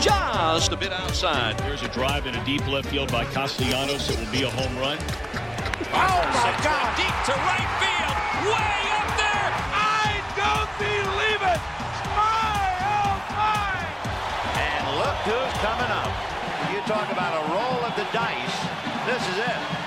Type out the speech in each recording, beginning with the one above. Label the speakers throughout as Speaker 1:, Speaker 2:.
Speaker 1: Just a bit outside.
Speaker 2: There's a drive in a deep left field by Castellanos. It will be a home run.
Speaker 3: Oh my God!
Speaker 1: Deep to right field. Way up there.
Speaker 3: I don't believe it! My, oh my!
Speaker 4: And look who's coming up. You talk about a roll of the dice. This is it.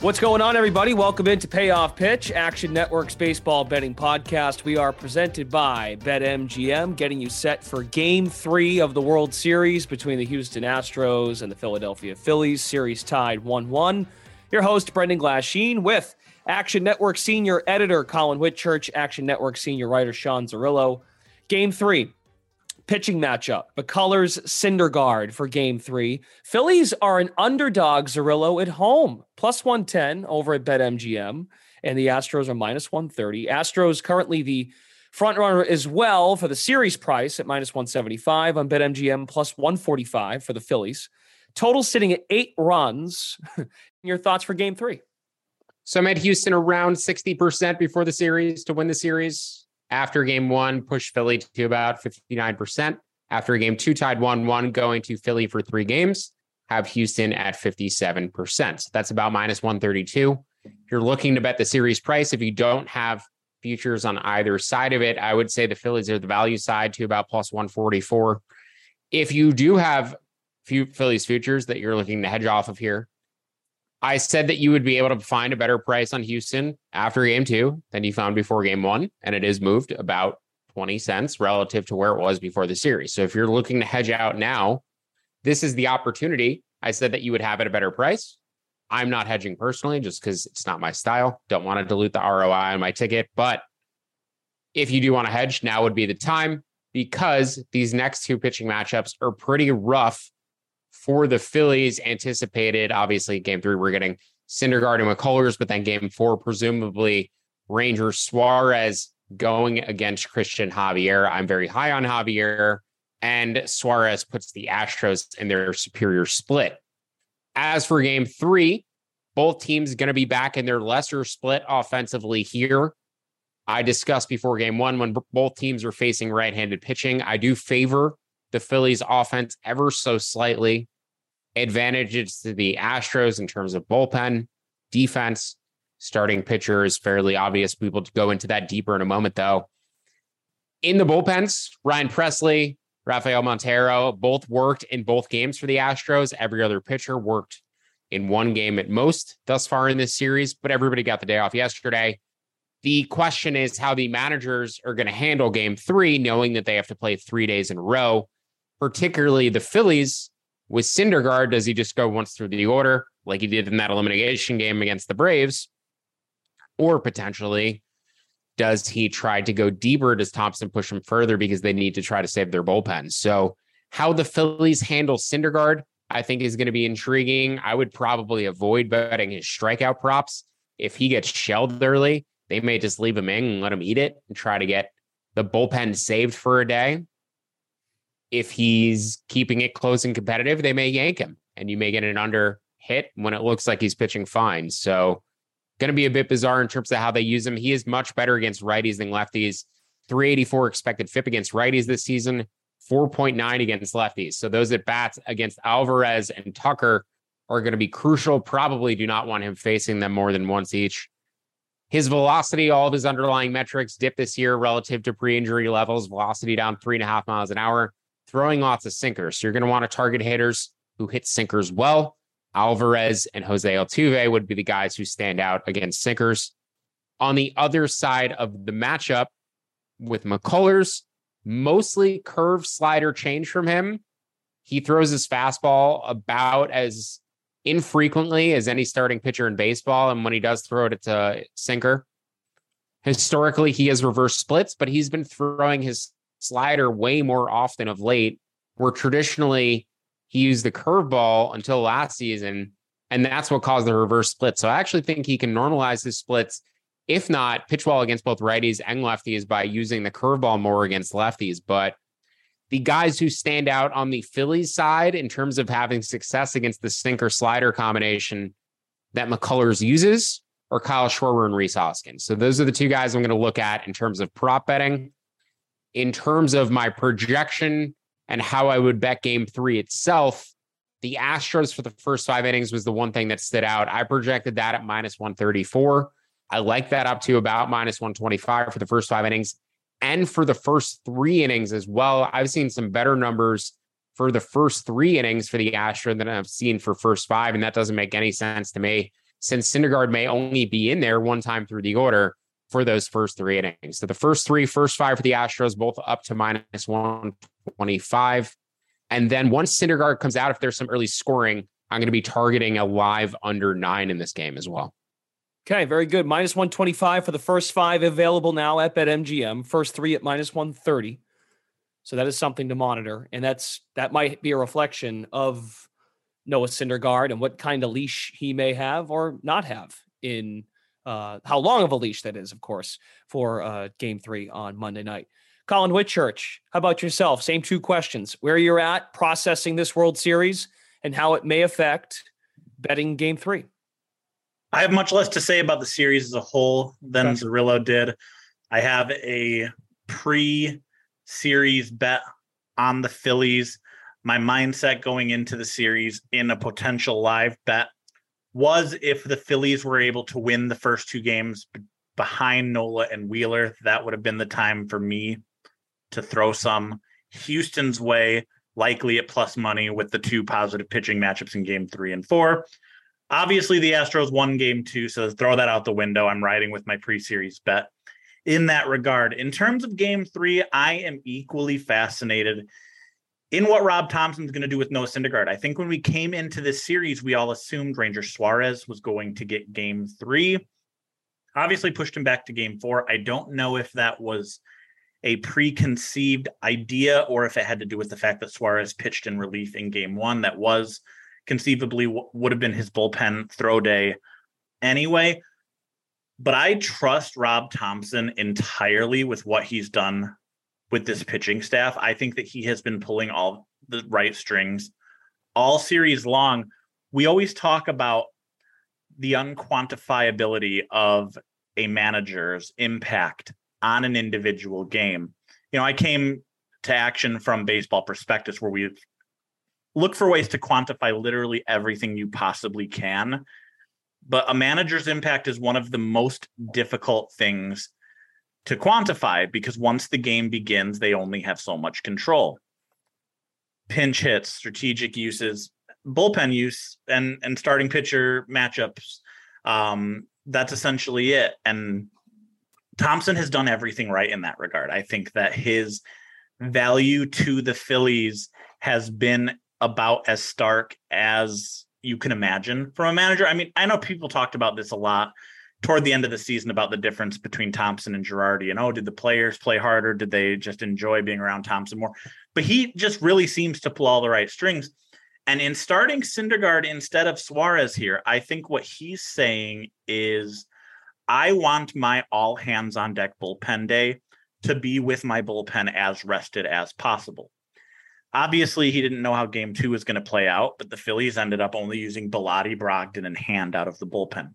Speaker 5: What's going on, everybody? Welcome into Payoff Pitch, Action Network's baseball betting podcast. We are presented by BetMGM, getting you set for game three of the World Series between the Houston Astros and the Philadelphia Phillies. Series tied 1 1. Your host, Brendan Glasheen, with Action Network senior editor Collin Whitchurch, Action Network senior writer Sean Zerillo. Game three, pitching matchup. but McCullers Syndergaard for game three. Phillies are an underdog, Zerillo, at home, plus 110 over at BetMGM, and the Astros are minus 130. Astros currently the front runner as well for the series price at minus 175 on BetMGM, plus 145 for the Phillies. Total sitting at eight runs. Your thoughts for game three?
Speaker 6: So I'm at Houston around 60% before the series to win the series. After game one, push Philly to about 59%. After game two, tied 1 1, going to Philly for three games, have Houston at 57%. So that's about minus 132. If you're looking to bet the series price, if you don't have futures on either side of it, I would say the Phillies are the value side to about plus 144. If you do have few Phillies futures that you're looking to hedge off of here, I said that you would be able to find a better price on Houston after game two than you found before game one. And it is moved about 20 cents relative to where it was before the series. So if you're looking to hedge out now, this is the opportunity. I said that you would have at a better price. I'm not hedging personally just because it's not my style. Don't want to dilute the ROI on my ticket. But if you do want to hedge, now would be the time because these next two pitching matchups are pretty rough for the Phillies. Anticipated, obviously, game three, we're getting Syndergaard and McCullers, but then game four, presumably Ranger Suarez going against Cristian Javier. I'm very high on Javier, and Suarez puts the Astros in their superior split. As for game three, both teams going to be back in their lesser split offensively here. I discussed before game one when both teams are facing right handed pitching. I do favor the Phillies offense ever so slightly. Advantages to the Astros in terms of bullpen, defense, starting pitcher is fairly obvious. We will go into that deeper in a moment, though. In the bullpens, Ryan Pressly, Rafael Montero both worked in both games for the Astros. Every other pitcher worked in one game at most thus far in this series, but everybody got the day off yesterday. The question is how the managers are going to handle game three, knowing that they have to play three days in a row, particularly the Phillies with Syndergaard. Does he just go once through the order like he did in that elimination game against the Braves? Or potentially, does he try to go deeper? Does Thomson push him further because they need to try to save their bullpen? So, how the Phillies handle Syndergaard, I think, is going to be intriguing. I would probably avoid betting his strikeout props. If he gets shelled early, they may just leave him in and let him eat it and try to get the bullpen saved for a day. If he's keeping it close and competitive, they may yank him and you may get an under hit when it looks like he's pitching fine. So, going to be a bit bizarre in terms of how they use him. He is much better against righties than lefties. 384 expected FIP against righties this season, 4.9 against lefties. So those at bats against Alvarez and Tucker are going to be crucial. Probably do not want him facing them more than once each. His velocity, all of his underlying metrics dip this year relative to pre injury levels. Velocity down three and a half miles an hour, throwing lots of sinkers. So you're going to want to target hitters who hit sinkers well. Alvarez and Jose Altuve would be the guys who stand out against sinkers. On the other side of the matchup with McCullers, mostly curve slider change from him. He throws his fastball about as infrequently as any starting pitcher in baseball. And when he does throw it, it's a sinker. Historically, he has reverse splits, but he's been throwing his slider way more often of late, where traditionally he used the curveball until last season. And that's what caused the reverse split. So I actually think he can normalize his splits, if not pitch well against both righties and lefties by using the curveball more against lefties. But the guys who stand out on the Phillies side in terms of having success against the sinker slider combination that McCullers uses are Kyle Schwarber and Rhys Hoskins. So those are the two guys I'm going to look at in terms of prop betting. In terms of my projection and how I would bet game three itself, the Astros for the first five innings was the one thing that stood out. I projected that at minus 134. I like that up to about minus 125 for the first five innings and for the first three innings as well. I've seen some better numbers for the first three innings for the Astros than I've seen for first five, and that doesn't make any sense to me since Syndergaard may only be in there one time through the order for those first three innings. So the first three, first five for the Astros, both up to minus 125. And then once Syndergaard comes out, if there's some early scoring, I'm going to be targeting a live under nine in this game as well.
Speaker 5: Okay, very good. Minus 125 for the first five available now at BetMGM. First three at minus 130. So that is something to monitor. And that's that might be a reflection of Noah Syndergaard and what kind of leash he may have or not have in uh, how long of a leash that is, of course, for uh, game three on Monday night. Collin Whitchurch, how about yourself? Same two questions. Where you're at processing this World Series and how it may affect betting game three.
Speaker 7: I have much less to say about the series as a whole than okay. Zerillo did. I have a pre series bet on the Phillies. My mindset going into the series in a potential live bet was if the Phillies were able to win the first two games behind Nola and Wheeler, that would have been the time for me to throw some Houston's way, likely at plus money with the two positive pitching matchups in game three and four. Obviously, the Astros won game two, so throw that out the window. I'm riding with my pre series bet in that regard. In terms of game three, I am equally fascinated in what Rob Thomson's going to do with Noah Syndergaard. I think when we came into this series, we all assumed Ranger Suarez was going to get game three. Obviously, pushed him back to game four. I don't know if that was a preconceived idea or if it had to do with the fact that Suarez pitched in relief in game one. That was conceivably would have been his bullpen throw day anyway. But I trust Rob Thomson entirely with what he's done with this pitching staff. I think that he has been pulling all the right strings all series long. We always talk about the unquantifiability of a manager's impact on an individual game. You know, I came to action from baseball prospectus where we look for ways to quantify literally everything you possibly can. But a manager's impact is one of the most difficult things to quantify because once the game begins, they only have so much control. Pinch hits, strategic uses, bullpen use, and and starting pitcher matchups. Um, that's essentially it. And Thomson has done everything right in that regard. I think that his value to the Phillies has been about as stark as you can imagine from a manager. I mean, I know people talked about this a lot toward the end of the season about the difference between Thomson and Girardi. And oh, did the players play harder? Did they just enjoy being around Thomson more? But he just really seems to pull all the right strings. And in starting Syndergaard instead of Suarez here, I think what he's saying is I want my all hands on deck bullpen day to be with my bullpen as rested as possible. Obviously, he didn't know how game two was going to play out, but the Phillies ended up only using Bellatti, Brogdon, and Hand out of the bullpen.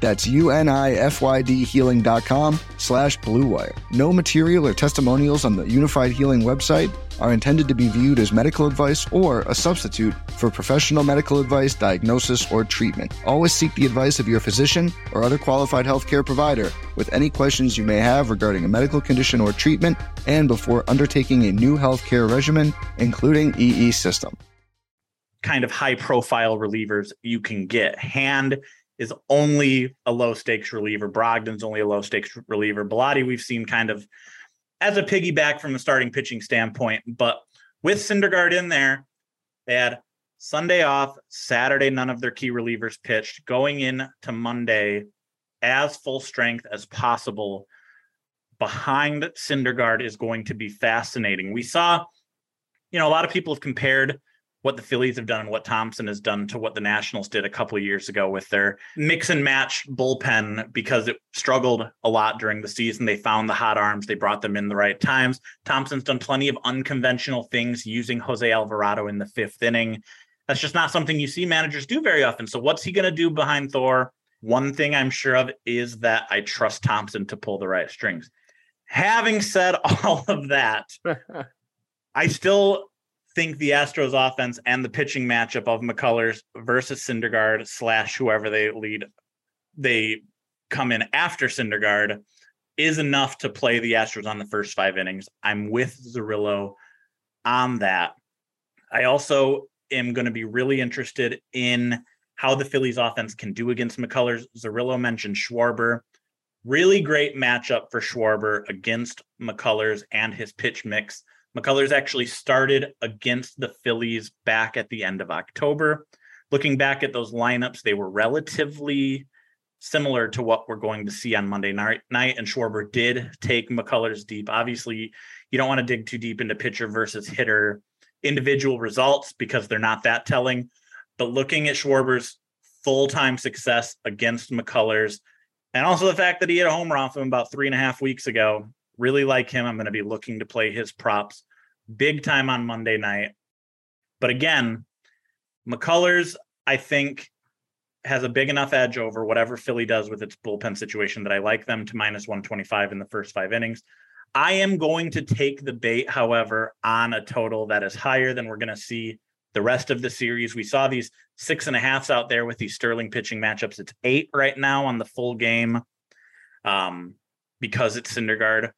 Speaker 8: That's U-N-I-F-Y-D healing.com slash bluewire. No material or testimonials on the Unifyd Healing website are intended to be viewed as medical advice or a substitute for professional medical advice, diagnosis, or treatment. Always seek the advice of your physician or other qualified healthcare provider with any questions you may have regarding a medical condition or treatment and before undertaking a new healthcare regimen, including EE system.
Speaker 7: Kind of high profile relievers you can get. Hand is only a low stakes reliever. Brogdon's only a low stakes reliever. Bellatti, we've seen kind of as a piggyback from a starting pitching standpoint. But with Syndergaard in there, they had Sunday off, Saturday, none of their key relievers pitched, going in to Monday as full strength as possible behind Syndergaard is going to be fascinating. We saw, you know, a lot of people have compared what the Phillies have done and what Thomson has done to what the Nationals did a couple of years ago with their mix and match bullpen because it struggled a lot during the season. They found the hot arms, they brought them in the right times. Thomson's done plenty of unconventional things using Jose Alvarado in the fifth inning. That's just not something you see managers do very often. So, what's he going to do behind Thor? One thing I'm sure of is that I trust Thomson to pull the right strings. Having said all of that, I still think the Astros offense and the pitching matchup of McCullers versus Syndergaard slash whoever they lead, they come in after Syndergaard is enough to play the Astros on the first five innings. I'm with Zerillo on that. I also am going to be really interested in how the Phillies offense can do against McCullers. Zerillo mentioned Schwarber. Really great matchup for Schwarber against McCullers and his pitch mix. McCullers actually started against the Phillies back at the end of October. Looking back at those lineups, they were relatively similar to what we're going to see on Monday night. And Schwarber did take McCullers deep. Obviously, you don't want to dig too deep into pitcher versus hitter individual results because they're not that telling. But looking at Schwarber's full time success against McCullers, and also the fact that he had a home run off him about three and a half weeks ago, Really like him. I'm going to be looking to play his props big time on Monday night. But again, McCullers, I think, has a big enough edge over whatever Philly does with its bullpen situation that I like them to minus 125 in the first five innings. I am going to take the bait, however, on a total that is higher than we're going to see the rest of the series. We saw these six and a halfs out there with these Sterling pitching matchups. It's eight right now on the full game um, because it's Syndergaard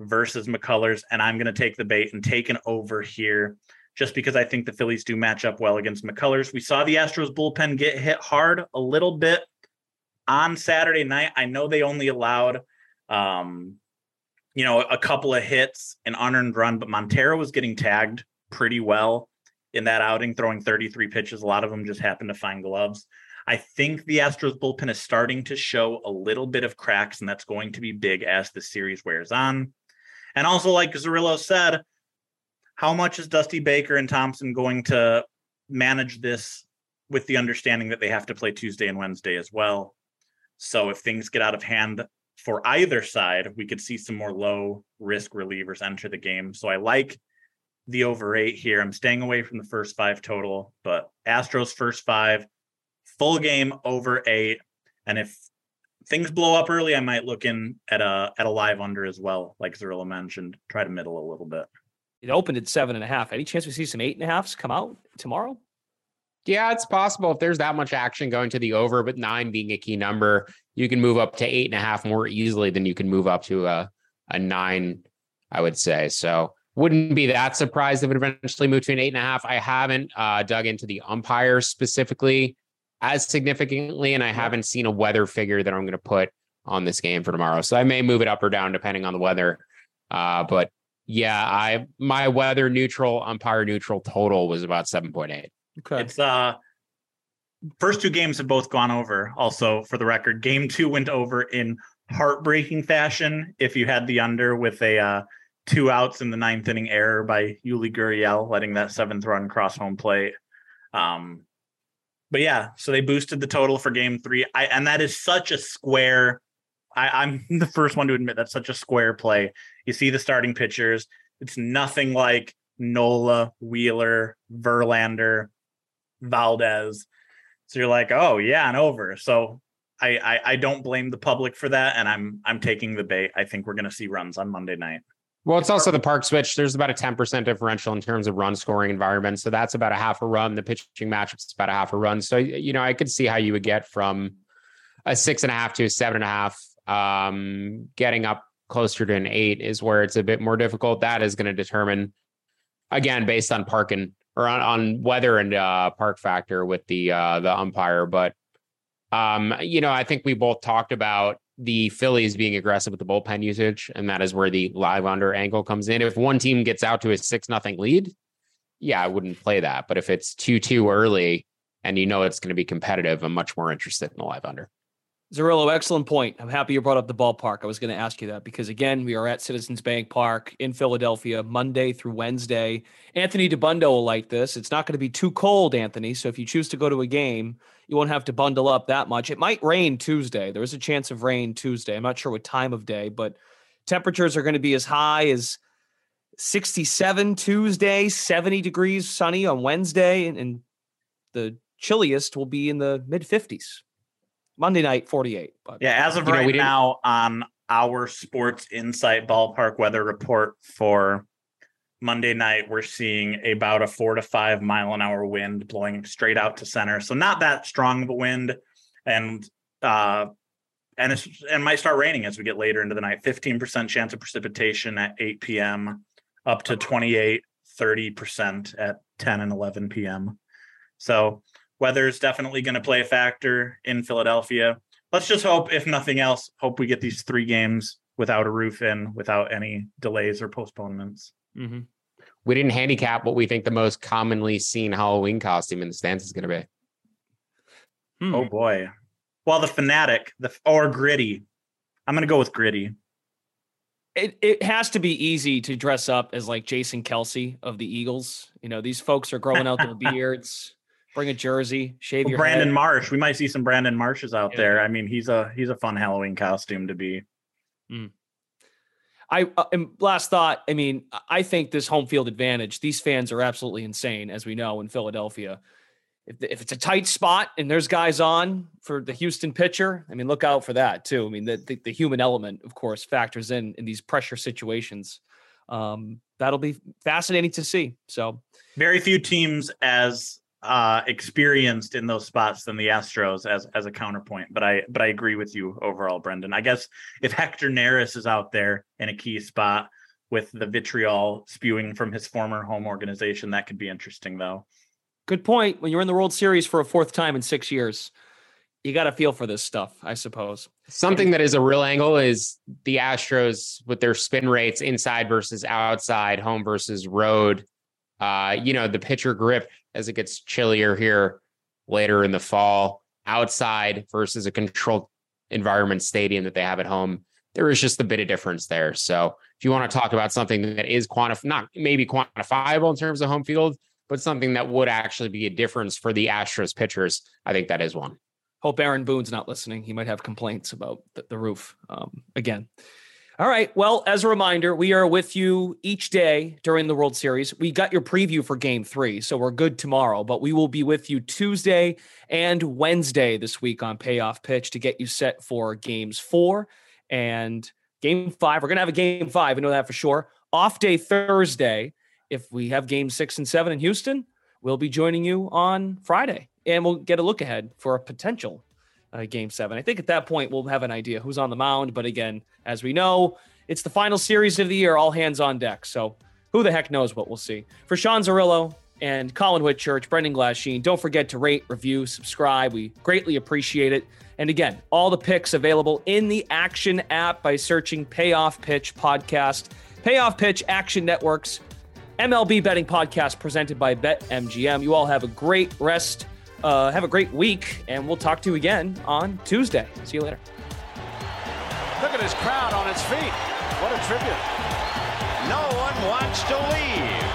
Speaker 7: versus McCullers, and I'm going to take the bait and take an over here just because I think the Phillies do match up well against McCullers. We saw the Astros bullpen get hit hard a little bit on Saturday night. I know they only allowed, um, you know, a couple of hits, an unearned run, but Montero was getting tagged pretty well in that outing, throwing 33 pitches. A lot of them just happened to find gloves. I think the Astros bullpen is starting to show a little bit of cracks, and that's going to be big as the series wears on. And also, like Zerillo said, how much is Dusty Baker and Thomson going to manage this with the understanding that they have to play Tuesday and Wednesday as well? So if things get out of hand for either side, we could see some more low risk relievers enter the game. So I like the over eight here. I'm staying away from the first five total, but Astros first five, full game over eight. And if things blow up early, I might look in at a at a live under as well, like Zerillo mentioned. Try to middle a little bit.
Speaker 5: It opened at seven and a half. Any chance we see some eight and a halfs come out tomorrow?
Speaker 6: Yeah, it's possible if there's that much action going to the over, but nine being a key number, you can move up to eight and a half more easily than you can move up to a, a nine, I would say. So wouldn't be that surprised if it eventually moved to an eight and a half. I haven't uh, dug into the umpires specifically as significantly, and I haven't seen a weather figure that I'm going to put on this game for tomorrow. So I may move it up or down depending on the weather. Uh, but yeah, I my weather neutral umpire neutral total was about seven point eight.
Speaker 7: Okay. It's uh first two games have both gone over. Also, for the record, game two went over in heartbreaking fashion. If you had the under with a uh, two outs in the ninth inning error by Yuli Gurriel, letting that seventh run cross home plate. Um, but yeah, so they boosted the total for game three. I and that is such a square. I, I'm the first one to admit that's such a square play. You see the starting pitchers. It's nothing like Nola, Wheeler, Verlander, Valdez. So you're like, oh yeah, and over. So I, I I don't blame the public for that, and I'm I'm taking the bait. I think we're gonna see runs on Monday night.
Speaker 6: Well, it's also the park switch. There's about a 10% differential in terms of run scoring environment. So that's about a half a run. The pitching matchup's is about a half a run. So, you know, I could see how you would get from a six and a half to a seven and a half. Um, getting up closer to an eight is where it's a bit more difficult. That is going to determine, again, based on park and or on, on weather and uh, park factor with the uh, the umpire. But um, you know, I think we both talked about the Phillies being aggressive with the bullpen usage, and that is where the live under angle comes in. If one team gets out to a six nothing lead, yeah, I wouldn't play that. But if it's two two early and you know it's going to be competitive, I'm much more interested in the live under.
Speaker 5: Zerillo, excellent point. I'm happy you brought up the ballpark. I was going to ask you that because, again, we are at Citizens Bank Park in Philadelphia, Monday through Wednesday. Anthony Dabbundo will like this. It's not going to be too cold, Anthony. So if you choose to go to a game, you won't have to bundle up that much. It might rain Tuesday. There is a chance of rain Tuesday. I'm not sure what time of day, but temperatures are going to be as high as 67 Tuesday, 70 degrees sunny on Wednesday, and the chilliest will be in the mid 50s. Monday night, 48.
Speaker 7: But yeah, as of right know, now on our Sports Insight ballpark weather report for Monday night, we're seeing about a four to five mile an hour wind blowing straight out to center. So not that strong of a wind. And uh and it's and might start raining as we get later into the night. 15% chance of precipitation at 8 p.m. up to 28, 30% at 10 and 11 p.m. So Weather is definitely going to play a factor in Philadelphia. Let's just hope, if nothing else, hope we get these three games without a roof in, without any delays or postponements.
Speaker 6: Mm-hmm. We didn't handicap what we think the most commonly seen Halloween costume in the stands is going to be.
Speaker 7: Hmm. Oh boy. Well, the Phanatic, the or gritty. I'm going to go with gritty.
Speaker 5: It it has to be easy to dress up as like Jason Kelce of the Eagles. You know, these folks are growing out their beards bring a jersy, shave well, your
Speaker 7: Brandon
Speaker 5: head.
Speaker 7: Marsh. We might see some Brandon Marshes out yeah. there. I mean, he's a he's a fun Halloween costume to be. Mm.
Speaker 5: I uh, and last thought. I mean, I think this home field advantage. These fans are absolutely insane, as we know in Philadelphia. If, if it's a tight spot and there's guys on for the Houston pitcher, I mean, look out for that too. I mean, the the, the human element, of course, factors in in these pressure situations. Um, that'll be fascinating to see. So,
Speaker 7: very few teams as uh experienced in those spots than the Astros as as a counterpoint. But I but I agree with you overall, Brendan. I guess if Hector Neris is out there in a key spot with the vitriol spewing from his former home organization, that could be interesting though.
Speaker 5: Good point. When you're in the World Series for a fourth time in six years, you got to feel for this stuff, I suppose.
Speaker 6: Something that is a real angle is the Astros with their spin rates inside versus outside, home versus road Uh, you know, the pitcher grip as it gets chillier here later in the fall outside versus a controlled environment stadium that they have at home. There is just a bit of difference there. So if you want to talk about something that is quantif not maybe quantifiable in terms of home field, but something that would actually be a difference for the Astros pitchers, I think that is one.
Speaker 5: Hope Aaron Boone's not listening. He might have complaints about the, the roof um, again. All right. Well, as a reminder, we are with you each day during the World Series. We got your preview for game three, so we're good tomorrow, but we will be with you Tuesday and Wednesday this week on Payoff Pitch to get you set for games four and game five. We're going to have a game five. I know that for sure. Off day Thursday. If we have game six and seven in Houston, we'll be joining you on Friday and we'll get a look ahead for a potential uh, game seven. I think at that point we'll have an idea who's on the mound. But again, as we know, it's the final series of the year, all hands on deck. So who the heck knows what we'll see. For Sean Zerillo and Collin Whitchurch, Brendan Glasheen, don't forget to rate, review, subscribe. We greatly appreciate it. And again, all the picks available in the Action app by searching Payoff Pitch Podcast. Payoff Pitch Action Networks, MLB betting podcast presented by BetMGM. You all have a great rest uh, have a great week, and we'll talk to you again on Tuesday. See you later.
Speaker 4: Look at his crowd on its feet. What a tribute. No one wants to leave.